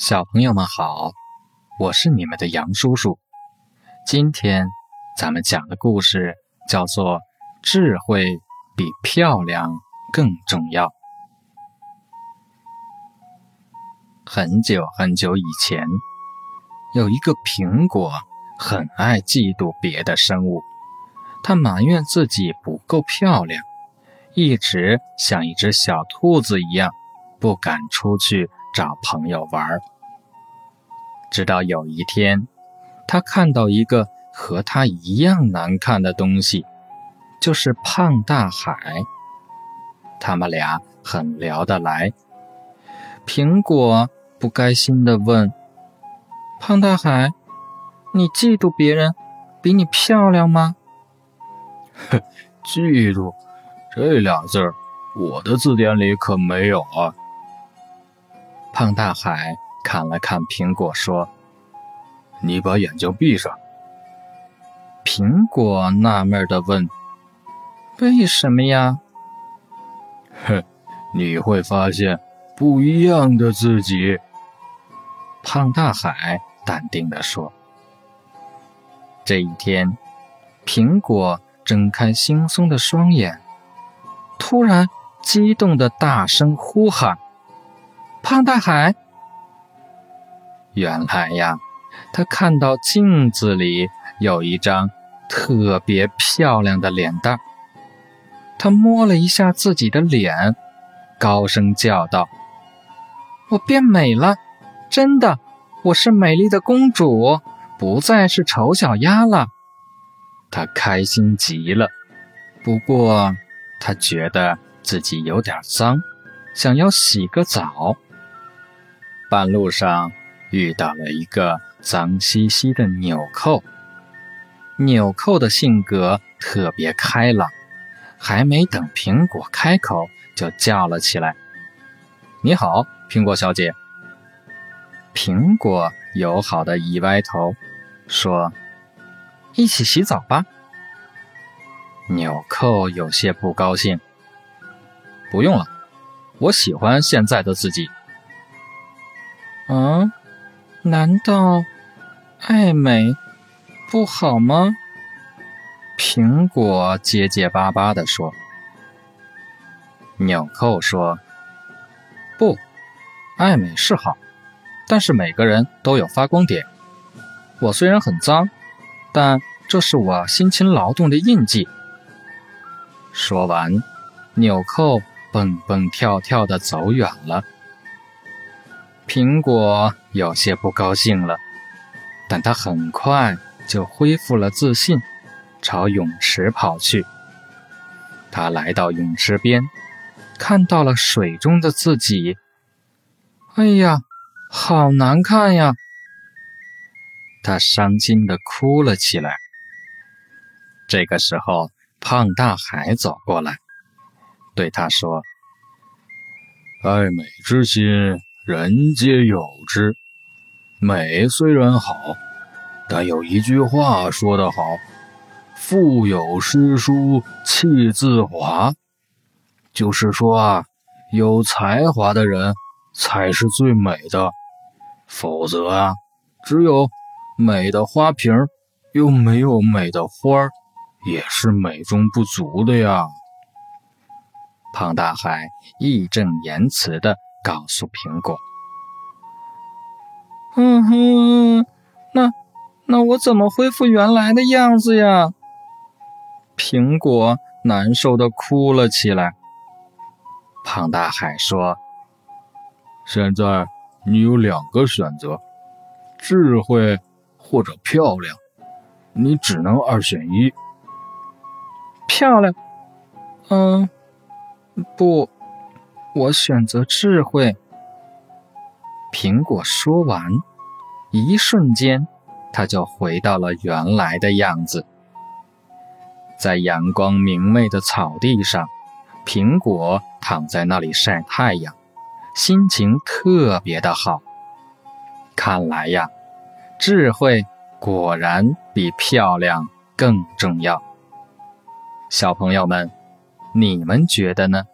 小朋友们好，我是你们的杨叔叔。今天咱们讲的故事叫做《智慧比漂亮更重要》。很久很久以前，有一个苹果很爱嫉妒别的生物，它埋怨自己不够漂亮，一直像一只小兔子一样，不敢出去。找朋友玩儿，直到有一天，他看到一个和他一样难看的东西，就是胖大海。他们俩很聊得来。苹果不开心地问：“胖大海，你嫉妒别人比你漂亮吗？”“哼，嫉妒这俩字儿，我的字典里可没有啊。”胖大海看了看苹果，说：“你把眼睛闭上。”苹果纳闷的问：“为什么呀？”“哼，你会发现不一样的自己。”胖大海淡定的说。这一天，苹果睁开惺忪的双眼，突然激动的大声呼喊。胖大海，原来呀，他看到镜子里有一张特别漂亮的脸蛋他摸了一下自己的脸，高声叫道：“我变美了，真的，我是美丽的公主，不再是丑小鸭了。”他开心极了，不过他觉得自己有点脏，想要洗个澡。半路上遇到了一个脏兮兮的纽扣。纽扣的性格特别开朗，还没等苹果开口，就叫了起来：“你好，苹果小姐。”苹果友好的一歪头，说：“一起洗澡吧。”纽扣有些不高兴：“不用了，我喜欢现在的自己。”嗯，难道爱美不好吗？苹果结结巴巴地说。纽扣说：“不，爱美是好，但是每个人都有发光点。我虽然很脏，但这是我辛勤劳动的印记。”说完，纽扣蹦蹦跳跳地走远了。苹果有些不高兴了，但他很快就恢复了自信，朝泳池跑去。他来到泳池边，看到了水中的自己。哎呀，好难看呀！他伤心地哭了起来。这个时候，胖大海走过来，对他说：“爱美之心。”人皆有之，美虽然好，但有一句话说得好：“腹有诗书气自华。”就是说啊，有才华的人才是最美的，否则啊，只有美的花瓶，又没有美的花儿，也是美中不足的呀。胖大海义正言辞的。告诉苹果：“嗯哼，那那我怎么恢复原来的样子呀？”苹果难受的哭了起来。胖大海说：“现在你有两个选择，智慧或者漂亮，你只能二选一。漂亮？嗯，不。”我选择智慧。苹果说完，一瞬间，它就回到了原来的样子。在阳光明媚的草地上，苹果躺在那里晒太阳，心情特别的好。看来呀，智慧果然比漂亮更重要。小朋友们，你们觉得呢？